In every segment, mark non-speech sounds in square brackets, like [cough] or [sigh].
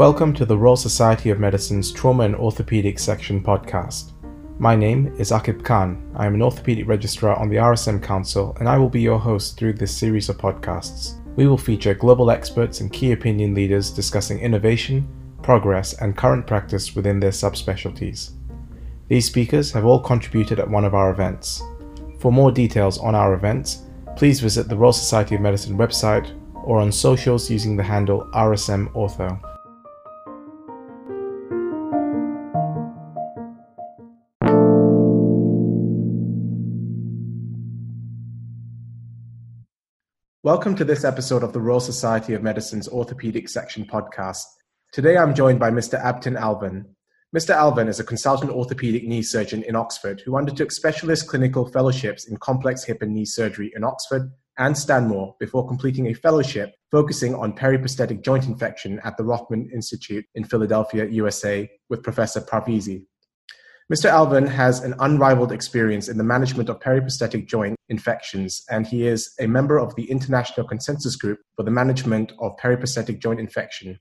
Welcome to the Royal Society of Medicine's Trauma and Orthopedic Section podcast. My name is Akib Khan. I am an orthopedic registrar on the RSM Council, and I will be your host through this series of podcasts. We will feature global experts and key opinion leaders discussing innovation, progress, and current practice within their subspecialties. These speakers have all contributed at one of our events. For more details on our events, please visit the Royal Society of Medicine website or on socials using the handle RSM Ortho. Welcome to this episode of the Royal Society of Medicine's Orthopedic Section podcast. Today I'm joined by Mr. Abtin Alvand. Mr. Alvand is a consultant orthopedic knee surgeon in Oxford who undertook specialist clinical fellowships in complex hip and knee surgery in Oxford and Stanmore before completing a fellowship focusing on periprosthetic joint infection at the Rothman Institute in Philadelphia, USA, with Professor Parvizi. Mr. Alvand has an unrivaled experience in the management of periprosthetic joint infections, and he is a member of the International Consensus Group for the Management of Periprosthetic Joint Infection,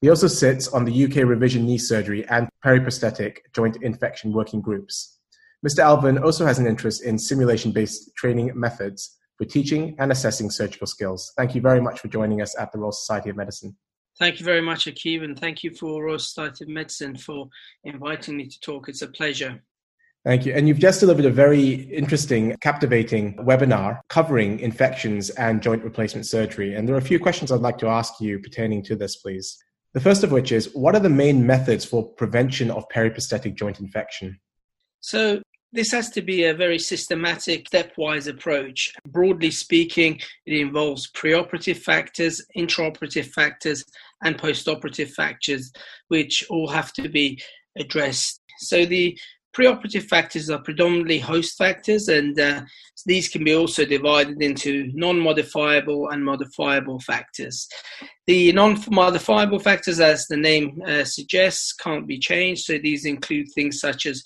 he also sits on the UK Revision Knee Surgery and Periprosthetic Joint Infection Working Groups. Mr. Alvand also has an interest in simulation based training methods for teaching and assessing surgical skills. Thank you very much for joining us at the Royal Society of Medicine. Thank you very much, Akib, and thank you for Royal Society of Medicine for inviting me to talk. It's a pleasure. Thank you. And you've just delivered a very interesting, captivating webinar covering infections and joint replacement surgery. And there are a few questions I'd like to ask you pertaining to this, please. The first of which is what are the main methods for prevention of periprosthetic joint infection? So, this has to be a very systematic, stepwise approach. Broadly speaking, it involves preoperative factors, intraoperative factors, and postoperative factors, which all have to be addressed. So, the Preoperative factors are predominantly host factors, and uh, these can be also divided into non modifiable and modifiable factors. The non modifiable factors, as the name uh, suggests, can't be changed, so these include things such as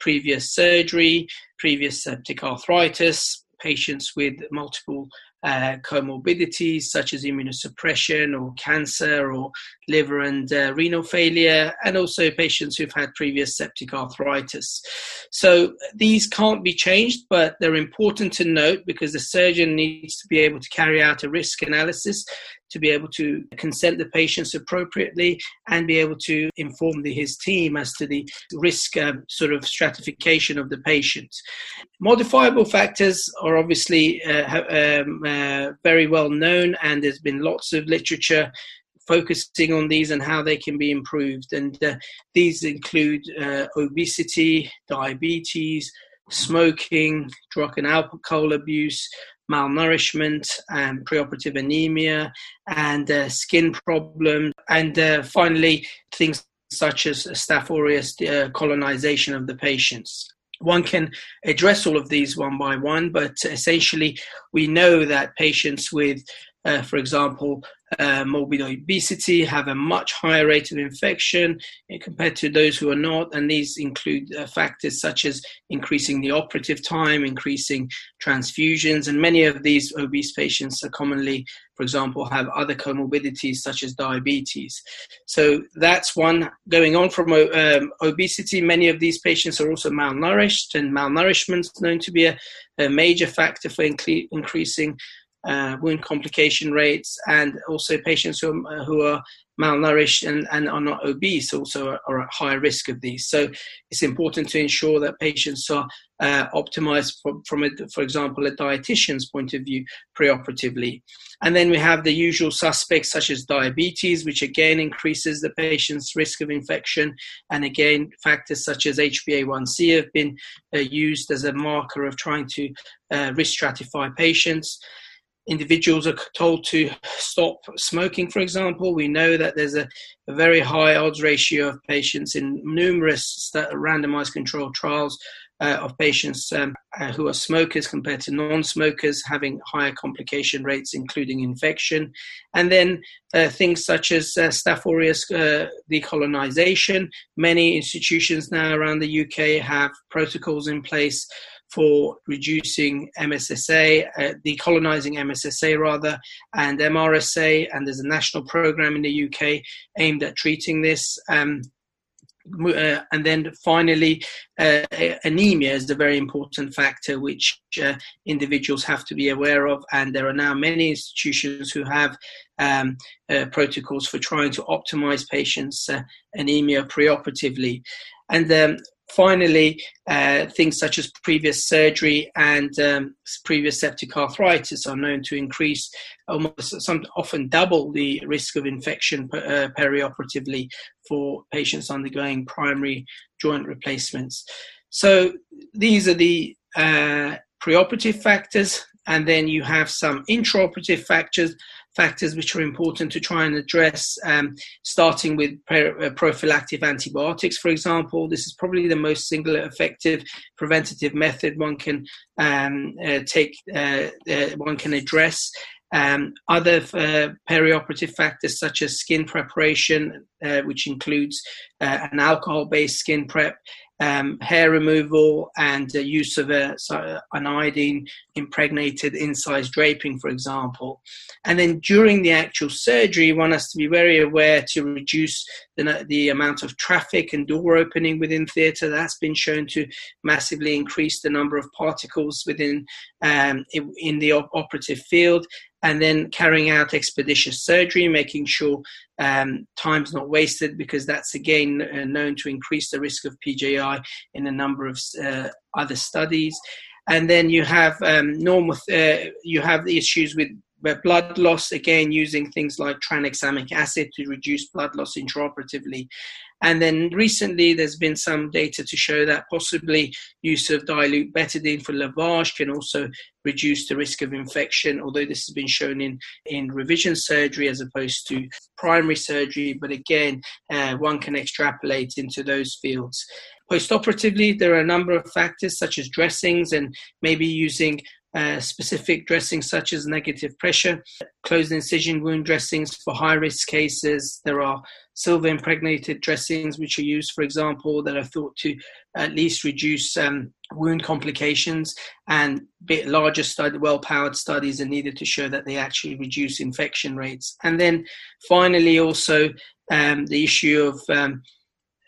previous surgery, previous septic arthritis, patients with multiple uh, comorbidities such as immunosuppression or cancer or liver and uh, renal failure, and also patients who've had previous septic arthritis. So these can't be changed, but they're important to note because the surgeon needs to be able to carry out a risk analysis to be able to consent the patients appropriately and be able to inform the, his team as to the risk um, sort of stratification of the patient. Modifiable factors are obviously uh, um, uh, very well known, and there's been lots of literature focusing on these and how they can be improved. And uh, these include uh, obesity, diabetes, smoking, drug and alcohol abuse, malnourishment and preoperative anemia and uh, skin problems and uh, finally things such as staph aureus uh, colonization of the patients. One can address all of these one by one but essentially we know that patients with uh, for example, uh, morbid obesity have a much higher rate of infection compared to those who are not. And these include uh, factors such as increasing the operative time, increasing transfusions. And many of these obese patients are commonly, for example, have other comorbidities such as diabetes. So that's one. Going on from um, obesity, many of these patients are also malnourished, and malnourishment is known to be a, a major factor for inc- increasing uh, wound complication rates, and also patients who are, who are malnourished and, and are not obese also are, are, at higher risk of these. So it's important to ensure that patients are uh, optimized from, from a, for example, a dietitian's point of view preoperatively. And then we have the usual suspects such as diabetes, which again increases the patient's risk of infection. And again, factors such as HbA1c have been uh, used as a marker of trying to uh, risk stratify patients individuals are told to stop smoking, for example, we know that there's a, a very high odds ratio of patients in numerous randomized controlled trials uh, of patients um, uh, who are smokers compared to non-smokers having higher complication rates, including infection, and then uh, things such as uh, Staph aureus uh, decolonization. Many institutions now around the UK have protocols in place for reducing MSSA, uh, decolonizing MSSA rather, and MRSA. And there's a national program in the UK aimed at treating this. Um, uh, and then finally, uh, anemia is a very important factor which uh, individuals have to be aware of. And there are now many institutions who have um, uh, protocols for trying to optimize patients' uh, anemia preoperatively. And um, finally, uh, things such as previous surgery and um, previous septic arthritis are known to increase almost some often double the risk of infection uh, perioperatively for patients undergoing primary joint replacements. So these are the uh, preoperative factors, and then you have some intraoperative factors factors which are important to try and address, um, starting with uh, prophylactic antibiotics, for example. This is probably the most single effective preventative method one can um, uh, take, uh, uh, one can address. Um, other uh, perioperative factors such as skin preparation, uh, which includes an alcohol-based skin prep, um, hair removal and use of a, an iodine impregnated incised draping, for example. And then during the actual surgery, one has to be very aware to reduce the, the amount of traffic and door opening within theatre. That's been shown to massively increase the number of particles within um, in, in the op- operative field and then carrying out expeditious surgery, making sure um, time's not wasted because that's again uh, known to increase the risk of PJI in a number of uh, other studies. And then you have um, normal, uh, you have the issues with blood loss, again using things like tranexamic acid to reduce blood loss intraoperatively. And then recently, there's been some data to show that possibly use of dilute betadine for lavage can also reduce the risk of infection, although this has been shown in, in revision surgery as opposed to primary surgery. But again, uh, one can extrapolate into those fields. Postoperatively, there are a number of factors such as dressings and maybe using uh, specific dressings such as negative pressure, closed incision wound dressings for high risk cases. There are silver impregnated dressings which are used, for example, that are thought to at least reduce um, wound complications. And bit larger study, well powered studies are needed to show that they actually reduce infection rates. And then finally, also um, the issue of um,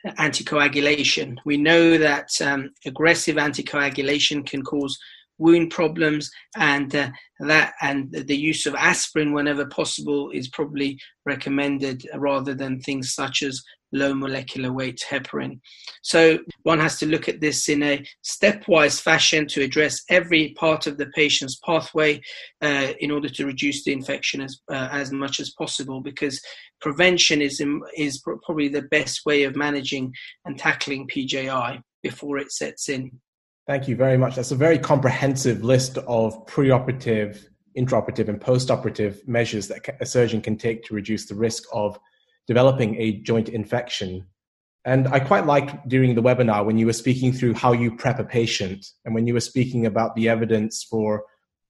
anticoagulation. We know that um, aggressive anticoagulation can cause wound problems, and uh, that and the use of aspirin whenever possible is probably recommended rather than things such as low molecular weight heparin. So one has to look at this in a stepwise fashion to address every part of the patient's pathway uh, in order to reduce the infection as uh, as much as possible because prevention is is probably the best way of managing and tackling PJI before it sets in. Thank you very much. That's a very comprehensive list of preoperative, intraoperative, and postoperative measures that a surgeon can take to reduce the risk of developing a joint infection. And I quite liked during the webinar when you were speaking through how you prep a patient and when you were speaking about the evidence for,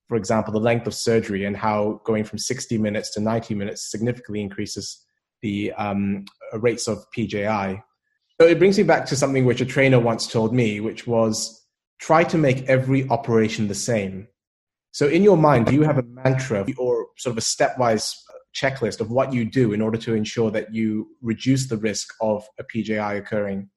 for example, the length of surgery and how going from 60 minutes to 90 minutes significantly increases the um, rates of PJI. So it brings me back to something which a trainer once told me, which was try to make every operation the same. So, in your mind, do you have a mantra or sort of a stepwise checklist of what you do in order to ensure that you reduce the risk of a PJI occurring?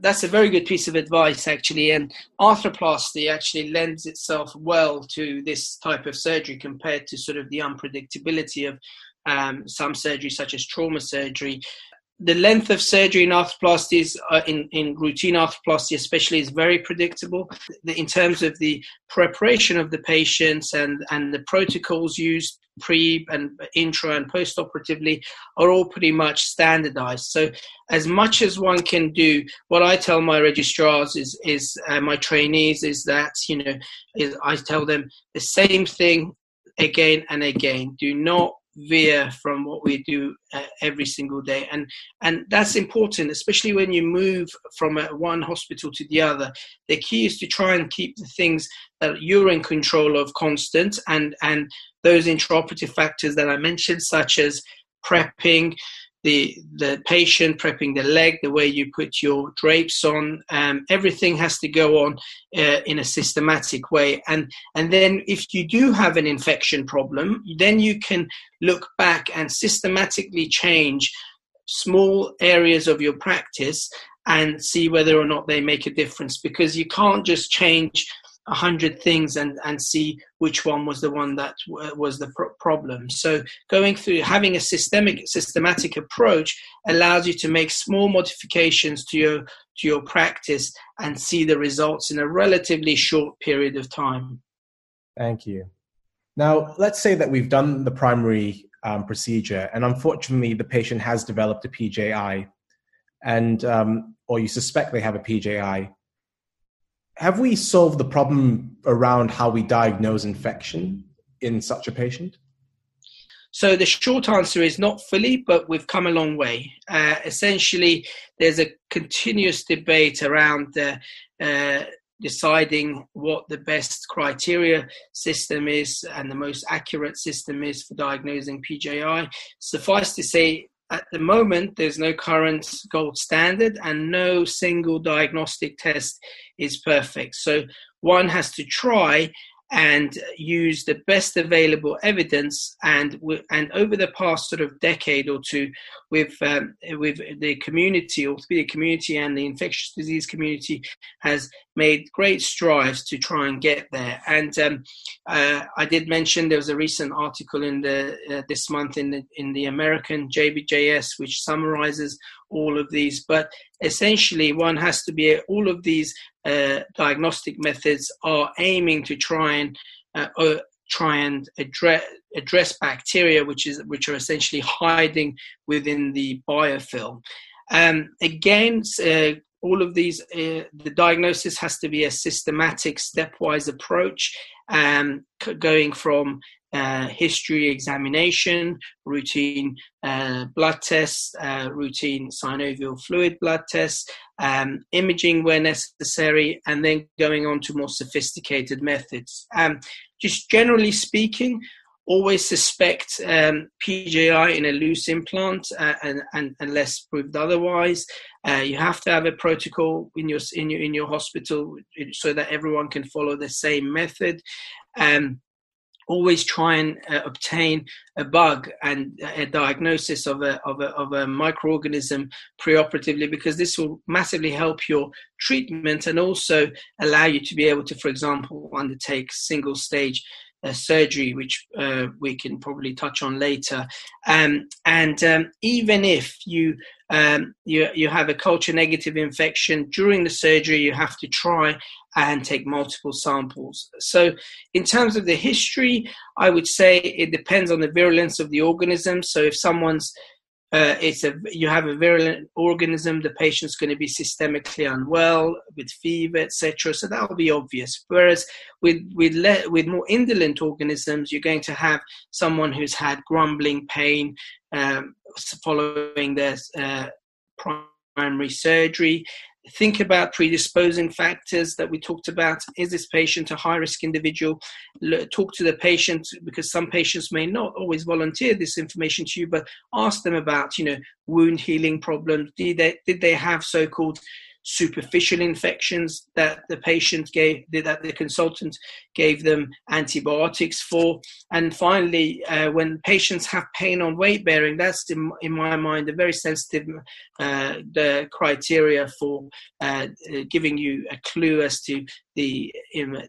That's a very good piece of advice, actually. And arthroplasty actually lends itself well to this type of surgery compared to sort of the unpredictability of um, some surgery, such as trauma surgery the length of surgery in arthroplasty uh, in, in routine arthroplasty especially is very predictable. In terms of the preparation of the patients and, and the protocols used pre and intra and post operatively are all pretty much standardized. So as much as one can do what i tell my registrars is is uh, my trainees is that you know is i tell them the same thing again and again. Do not veer from what we do uh, every single day. And and that's important especially when you move from uh, one hospital to the other. The key is to try and keep the things that you're in control of constant and and those intraoperative factors that i mentioned such as prepping the the patient, prepping the leg, the way you put your drapes on. Um, everything has to go on uh, in a systematic way. And and then if you do have an infection problem, then you can look back and systematically change small areas of your practice and see whether or not they make a difference because you can't just change a hundred things and and see which one was the one that w- was the pro- problem. So going through having a systemic systematic approach allows you to make small modifications to your to your practice and see the results in a relatively short period of time. Thank you. Now let's say that we've done the primary um, procedure and unfortunately the patient has developed a pji and um, or you suspect they have a pji have we solved the problem around how we diagnose infection in such a patient? So the short answer is not fully, but we've come a long way. Uh, essentially, there's a continuous debate around uh, deciding what the best criteria system is and the most accurate system is for diagnosing PJI. Suffice to say, at the moment, there's no current gold standard and no single diagnostic test is perfect. So one has to try and use the best available evidence. And and over the past sort of decade or two, with um, with the community, orthopedic community, and the infectious disease community has made great strides to try and get there. And um, uh, I did mention there was a recent article in the uh, this month in the in the American JBJS which summarizes all of these. But essentially, one has to be all of these uh, diagnostic methods are aiming to try and uh, uh, try and address address bacteria, which is which are essentially hiding within the biofilm. Um, again, uh, all of these, uh, the diagnosis has to be a systematic, stepwise approach, um, going from uh, history examination, routine uh, blood tests, uh, routine synovial fluid blood tests, um, imaging where necessary, and then going on to more sophisticated methods. Um, just generally speaking, always suspect um, PJI in a loose implant uh, and, and, unless proved otherwise. Uh, you have to have a protocol in your in your in your hospital so that everyone can follow the same method. Um, always try and uh, obtain a bug and a diagnosis of a, of a, of a microorganism preoperatively because this will massively help your treatment and also allow you to be able to, for example, undertake single stage uh, surgery, which uh, we can probably touch on later. Um, and um, even if you, um, you you have a culture negative infection during the surgery, you have to try and take multiple samples. So, in terms of the history, I would say it depends on the virulence of the organism. So, if someone's uh, it's a you have a virulent organism the patient's going to be systemically unwell with fever etc so that will be obvious whereas with with le- with more indolent organisms you're going to have someone who's had grumbling pain um, following their uh, primary surgery think about predisposing factors that we talked about. Is this patient a high risk individual? Talk to the patient because some patients may not always volunteer this information to you, but ask them about, you know, wound healing problems. Did they, did they have so called superficial infections that the patient gave, that the consultant gave them antibiotics for. And finally, uh, when patients have pain on weight bearing, that's in, in my mind a very sensitive uh, the criteria for uh, giving you a clue as to the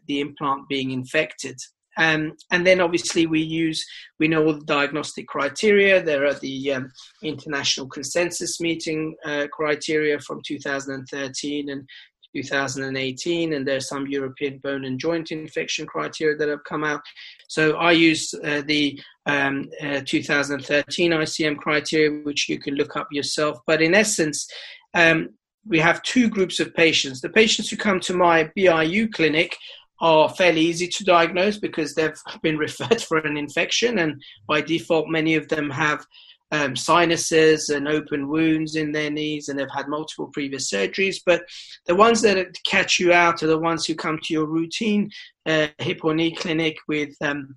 the implant being infected. Um, and then obviously we use, we know all the diagnostic criteria. There are the um, international consensus meeting uh, criteria from 2013 and 2018, and there's some European bone and joint infection criteria that have come out. So I use uh, the um, uh, 2013 ICM criteria, which you can look up yourself. But in essence, um, we have two groups of patients. The patients who come to my BIU clinic are fairly easy to diagnose because they've been [laughs] referred for an infection, and by default, many of them have um, sinuses and open wounds in their knees, and they've had multiple previous surgeries. But the ones that catch you out are the ones who come to your routine uh, hip or knee clinic with um,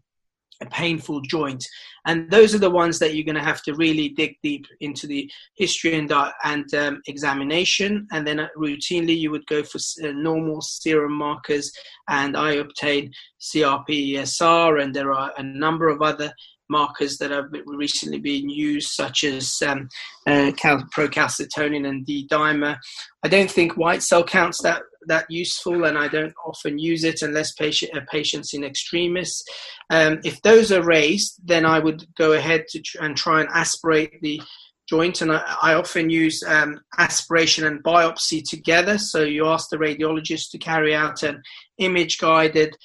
painful joint. And those are the ones that you're going to have to really dig deep into the history and, uh, and um, examination. And then uh, routinely you would go for uh, normal serum markers. And I obtain CRP-ESR, and there are a number of other markers that have recently been used, such as um, uh, procalcitonin and D-dimer. I don't think white cell counts that that useful, and I don't often use it unless patient uh, patients in extremis. Um, if those are raised, then I would go ahead to tr- and try and aspirate the joint, and I, I often use um, aspiration and biopsy together. So you ask the radiologist to carry out an image guided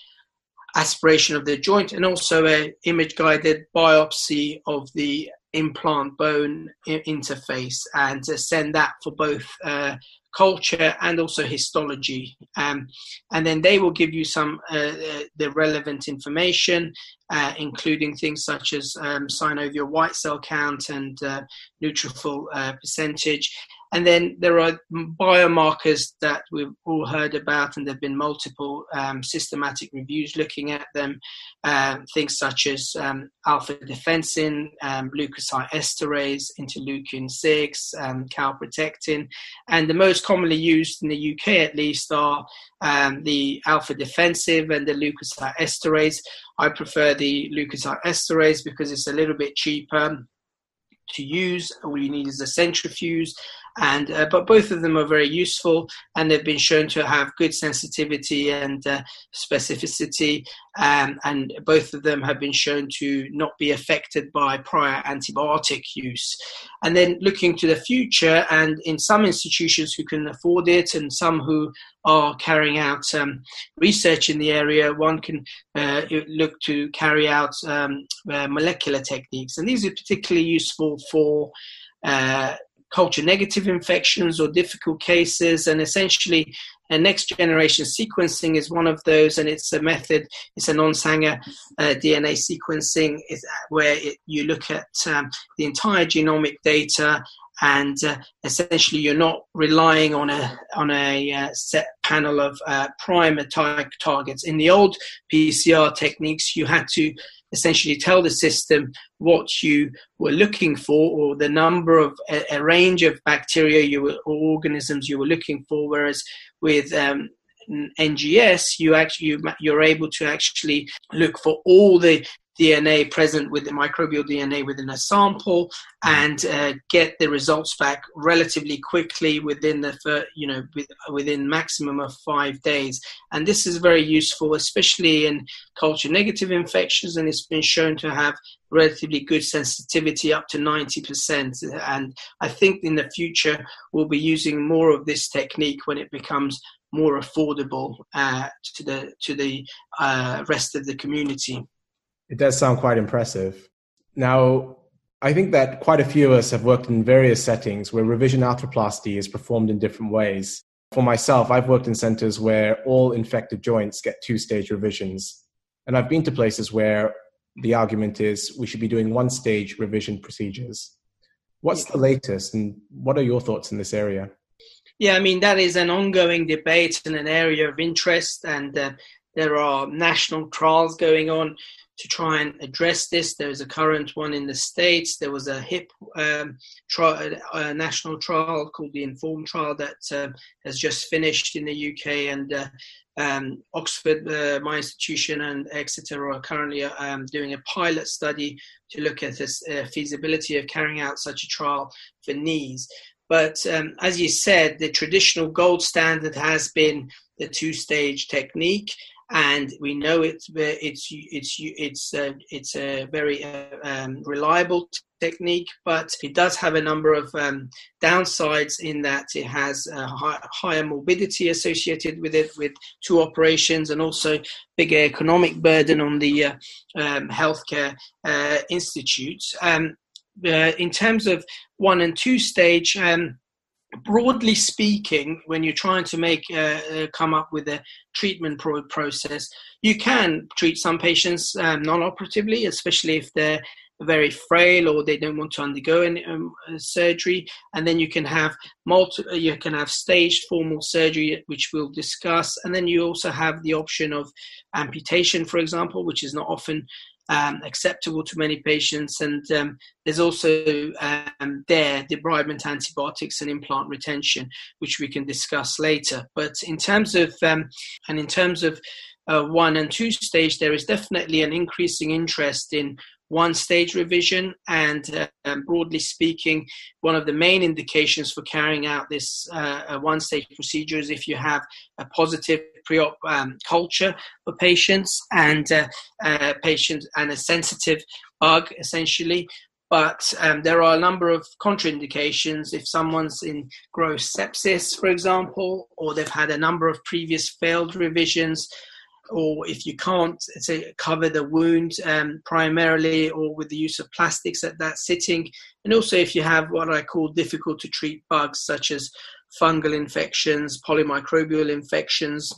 aspiration of the joint and also a image guided biopsy of the implant bone interface and to send that for both uh, culture and also histology. Um, and then they will give you some uh, uh, the relevant information uh, including things such as um, synovial white cell count and uh, neutrophil uh, percentage and then there are biomarkers that we've all heard about, and there have been multiple um, systematic reviews looking at them. Um, things such as um, alpha defensin, um, leukocyte esterase, interleukin 6, um, calprotectin. And the most commonly used in the UK, at least, are um, the alpha defensin and the leukocyte esterase. I prefer the leukocyte esterase because it's a little bit cheaper to use. All you need is a centrifuge and uh, but both of them are very useful and they've been shown to have good sensitivity and uh, specificity. Um, and both of them have been shown to not be affected by prior antibiotic use. And then looking to the future and in some institutions who can afford it and some who are carrying out um, research in the area one can uh, look to carry out um, uh, molecular techniques. And these are particularly useful for uh, culture negative infections or difficult cases. And essentially, next generation sequencing is one of those, and it's a method, it's a non Sanger uh, DNA sequencing where it, you look at um, the entire genomic data. And uh, essentially, you're not relying on a on a uh, set panel of uh, primer targets. In the old PCR techniques, you had to essentially tell the system what you were looking for or the number of a, a range of bacteria you were, or organisms you were looking for whereas with um, NGS, you actually you, you're able to actually look for all the DNA present with the microbial DNA within a sample and uh, get the results back relatively quickly within the you know within maximum of five days and this is very useful especially in culture negative infections and it's been shown to have relatively good sensitivity up to 90% and I think in the future we'll be using more of this technique when it becomes more affordable uh, to the to the uh, rest of the community. It does sound quite impressive. Now, I think that quite a few of us have worked in various settings where revision arthroplasty is performed in different ways. For myself, I've worked in centers where all infected joints get two stage revisions. And I've been to places where the argument is we should be doing one stage revision procedures. What's the latest, and what are your thoughts in this area? Yeah, I mean, that is an ongoing debate and an area of interest, and uh, there are national trials going on to try and address this. There's a current one in the States. There was a HIP um, trial, a national trial called the Informed trial that uh, has just finished in the UK. And uh, um, Oxford, uh, my institution, and Exeter are currently um, doing a pilot study to look at the uh, feasibility of carrying out such a trial for knees. But um, as you said, the traditional gold standard has been the two stage technique and we know it's it's it's it's it's a very uh, um, reliable technique, but it does have a number of um, downsides in that it has a high, higher morbidity associated with it, with two operations, and also bigger economic burden on the uh, um, healthcare uh, institutes. Um, uh, in terms of one and two stage um, broadly speaking, when you're trying to make uh, uh, come up with a treatment pro- process, you can treat some patients um, non-operatively, especially if they're very frail or they don't want to undergo any um, uh, surgery. And then you can have multi- uh, you can have staged formal surgery, which we'll discuss. And then you also have the option of amputation, for example, which is not often um, acceptable to many patients. And um, there's also um, there debridement antibiotics and implant retention, which we can discuss later. But in terms of um, and in terms of uh, one and two stage, there is definitely an increasing interest in one stage revision. And uh, um, broadly speaking, one of the main indications for carrying out this uh, one stage procedure is if you have a positive pre op um, culture for patients and uh, uh, patients and a sensitive bug essentially. But um, there are a number of contraindications if someone's in gross sepsis, for example, or they've had a number of previous failed revisions, or if you can't say cover the wound um, primarily or with the use of plastics at that sitting. And also if you have what i call difficult to treat bugs such as fungal infections polymicrobial infections.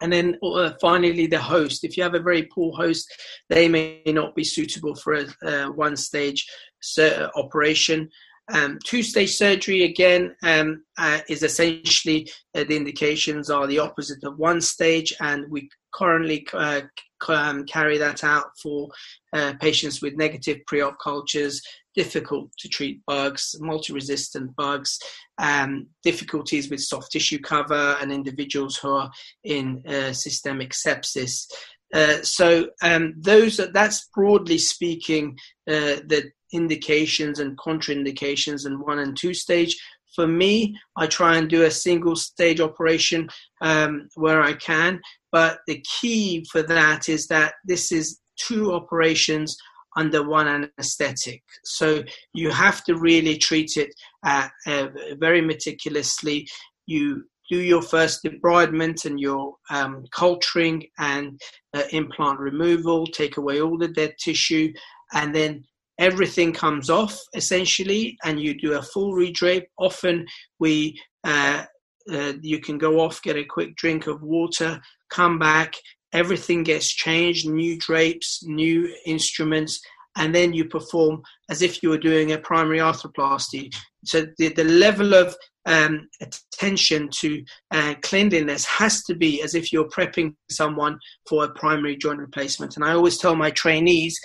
And then uh, finally the host. If you have a very poor host they may not be suitable for a, a one stage operation um, two stage surgery, again, um, uh, is essentially uh, the indications are the opposite of one stage, and we currently uh, um, carry that out for uh, patients with negative pre op cultures, difficult to treat bugs, multi resistant bugs, um, difficulties with soft tissue cover, and individuals who are in uh, systemic sepsis. Uh, so um, those that's broadly speaking uh, the indications and contraindications in one and two stage. For me, I try and do a single stage operation um, where I can, but the key for that is that this is two operations under one anesthetic. So you have to really treat it uh, uh, very meticulously. You do your first debridement and your um, culturing and uh, implant removal, take away all the dead tissue, and then everything comes off essentially, and you do a full redrape. Often we uh, uh, you can go off, get a quick drink of water, come back, everything gets changed, new drapes, new instruments, and then you perform as if you were doing a primary arthroplasty. So the, the level of um, attention to uh, cleanliness has to be as if you're prepping someone for a primary joint replacement. And I always tell my trainees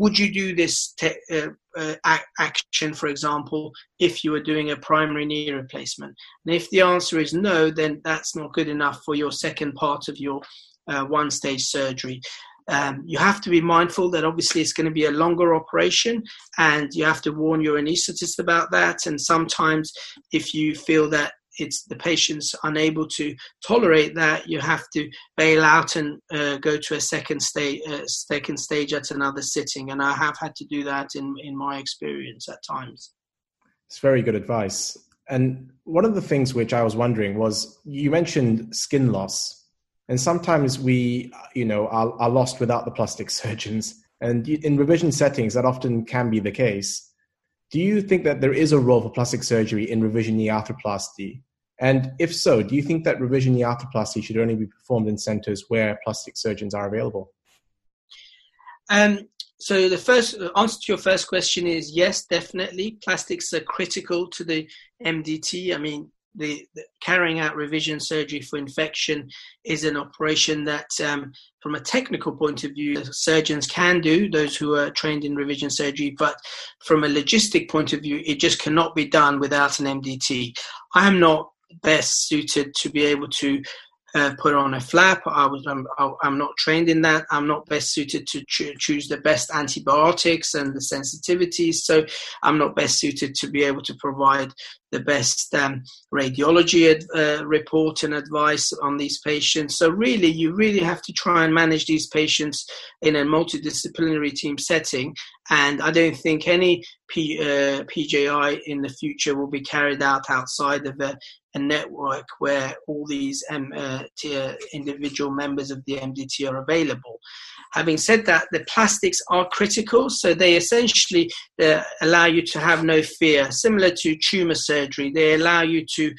would you do this te- uh, uh, action, for example, if you were doing a primary knee replacement? And if the answer is no, then that's not good enough for your second part of your uh, one stage surgery. Um, you have to be mindful that obviously it's going to be a longer operation and you have to warn your anaesthetist about that. And sometimes, if you feel that it's the patient's unable to tolerate that, you have to bail out and uh, go to a second stage, uh, second stage at another sitting. And I have had to do that in in my experience at times. It's very good advice. And one of the things which I was wondering was you mentioned skin loss, and sometimes we, you know, are, are lost without the plastic [laughs] surgeons. And in revision settings, that often can be the case. Do you think that there is a role for plastic surgery in revision knee arthroplasty? And if so, do you think that revision knee arthroplasty should only be performed in centers where plastic surgeons are available? Um, so the first answer to your first question is yes, definitely. Plastics are critical to the MDT. I mean, the, the, carrying out revision surgery for infection is an operation that, um, from a technical point of view, surgeons can do, those who are trained in revision surgery, but from a logistic point of view, it just cannot be done without an MDT. I am not best suited to be able to uh, put on a flap. I was, I'm, I'm not trained in that. I'm not best suited to cho- choose the best antibiotics and the sensitivities. So I'm not best suited to be able to provide the best um, radiology ad, uh, report and advice on these patients. So really, you really have to try and manage these patients in a multidisciplinary team setting. And I don't think any P, uh, PJI in the future will be carried out outside of a, a network where all these M, uh, individual members of the MDT are available. Having said that, the plastics are critical, so they essentially uh, allow you to have no fear, similar to tumor surgery. They allow you to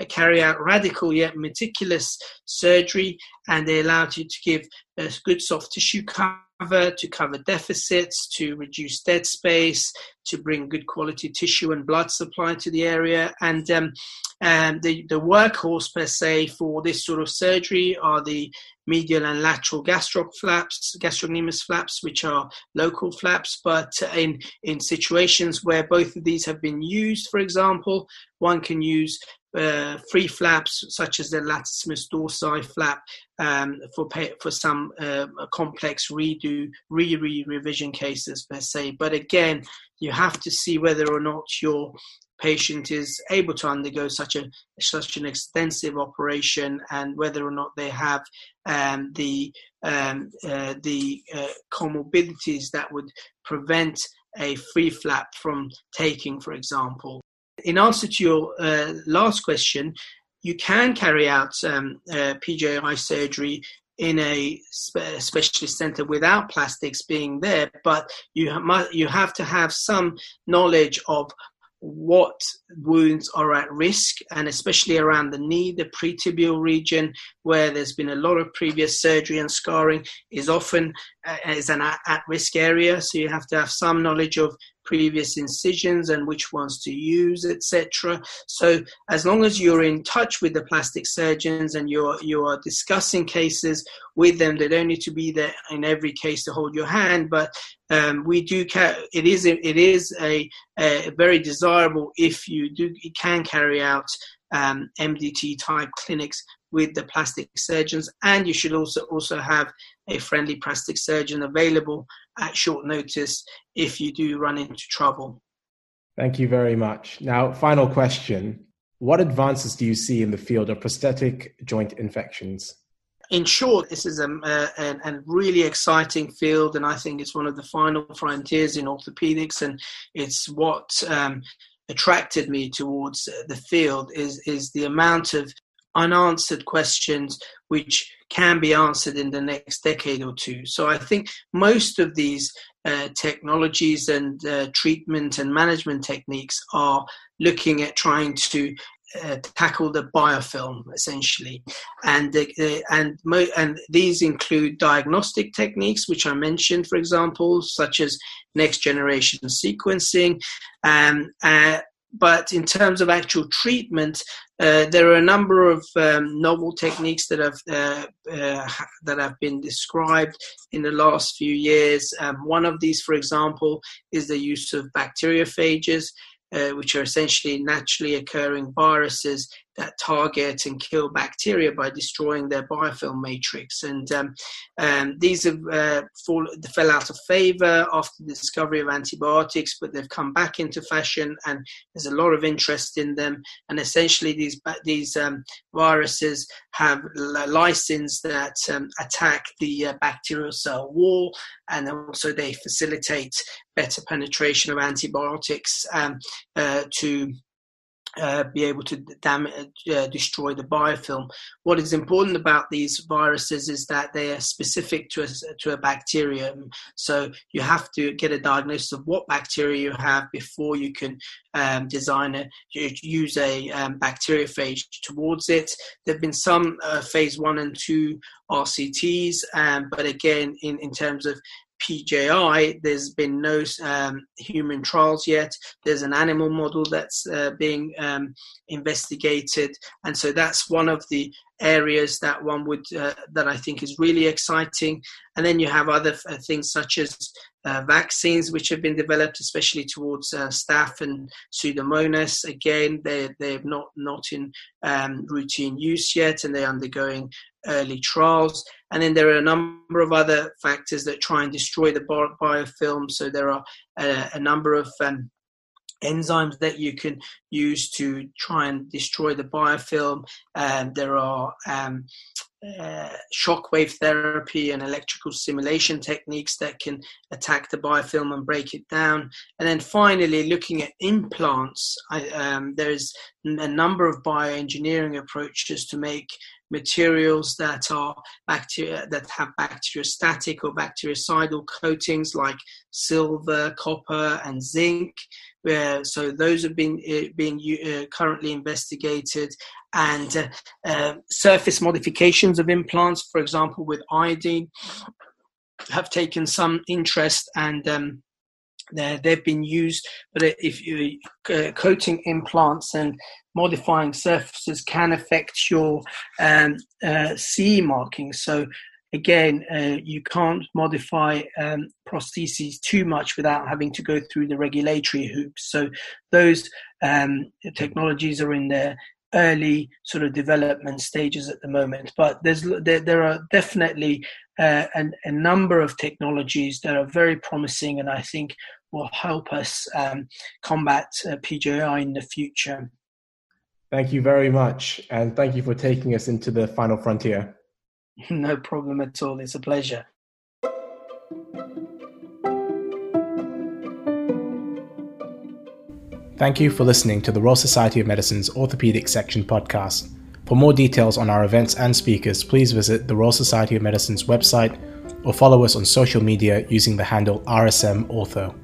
uh, carry out radical yet meticulous surgery and they allowed you to give a good soft tissue cover to cover deficits, to reduce dead space, to bring good quality tissue and blood supply to the area. And um, um, the, the workhorse per se for this sort of surgery are the medial and lateral gastroc flaps, gastrocnemius flaps, which are local flaps. But in, in situations where both of these have been used, for example, one can use uh, free flaps such as the latissimus dorsi flap um, for pay, for some uh, complex redo re re revision cases per se. But again, you have to see whether or not your patient is able to undergo such a such an extensive operation and whether or not they have um, the um, uh, the uh, comorbidities that would prevent a free flap from taking, for example. In answer to your uh, last question, you can carry out um, uh, PJI surgery in a spe- specialist center without plastics being there, but you ha- you have to have some knowledge of what wounds are at risk, and especially around the knee, the pretibial region, where there's been a lot of previous surgery and scarring, is often uh, is an at-risk area. So you have to have some knowledge of previous incisions and which ones to use, etc. So as long as you're in touch with the plastic surgeons and you're you are discussing cases with them, they don't need to be there in every case to hold your hand, but um, we do. Ca- it is it is a, a, very desirable if you do you can carry out um, MDT type clinics with the plastic surgeons, and you should also also have a friendly plastic surgeon available at short notice if you do run into trouble. Thank you very much. Now, final question. What advances do you see in the field of prosthetic joint infections? In short, this is a, a, a, really exciting field, and I think it's one of the final frontiers in orthopedics, and it's what um, attracted me towards the field is is the amount of unanswered questions which can be answered in the next decade or two. So I think most of these uh, technologies and uh, treatment and management techniques are looking at trying to uh, tackle the biofilm essentially, and uh, and mo- and these include diagnostic techniques, which I mentioned, for example, such as next generation sequencing, um, uh, but in terms of actual treatment, uh, there are a number of um, novel techniques that have uh, uh, that have been described in the last few years. Um, one of these, for example, is the use of bacteriophages, uh, which are essentially naturally occurring viruses that target and kill bacteria by destroying their biofilm matrix. And um, um, these have uh, fall, fell out of favor after the discovery of antibiotics, but they've come back into fashion, and there's a lot of interest in them. And essentially, these these um, viruses have lysins that um, attack the uh, bacterial cell wall, and also they facilitate better penetration of antibiotics um, uh, to uh, be able to damage, uh, destroy the biofilm. What is important about these viruses is that they are specific to a, to a bacterium. So you have to get a diagnosis of what bacteria you have before you can um, design a use a um, bacteriophage towards it. There have been some uh, phase one and two RCTs, um, but again, in, in terms of PJI, there's been no um, human trials yet. There's an animal model that's uh, being um, investigated, and so that's one of the areas that one would uh, that I think is really exciting. And then you have other uh, things such as uh, vaccines which have been developed, especially towards uh, staph and pseudomonas. Again, they they're not not in um, routine use yet, and they're undergoing early trials. And then there are a number of other factors that try and destroy the biofilm. So there are a, a number of um, enzymes that you can use to try and destroy the biofilm. And there are um, uh, shockwave therapy and electrical stimulation techniques that can attack the biofilm and break it down. And then finally, looking at implants, I, um, there's a number of bioengineering approaches to make materials that are bacteria that have bacteriostatic or bactericidal coatings like silver, copper, and zinc. Uh, so those have been uh, being uh, currently investigated, and uh, surface modifications of implants, for example, with iodine, have taken some interest and. Um, they've been used, but if you coating implants and modifying surfaces can affect your um, CE marking. So again, uh, you can't modify um, prostheses too much without having to go through the regulatory hoops. So those um, technologies are in their early sort of development stages at the moment. But there's there, there are definitely uh, an, a number of technologies that are very promising, and I think will help us um, combat uh, PJI in the future. Thank you very much, and thank you for taking us into the final frontier. [laughs] No problem at all. It's a pleasure. Thank you for listening to the Royal Society of Medicine's Orthopedic Section podcast. For more details on our events and speakers, please visit the Royal Society of Medicine's website or follow us on social media using the handle RSM Ortho.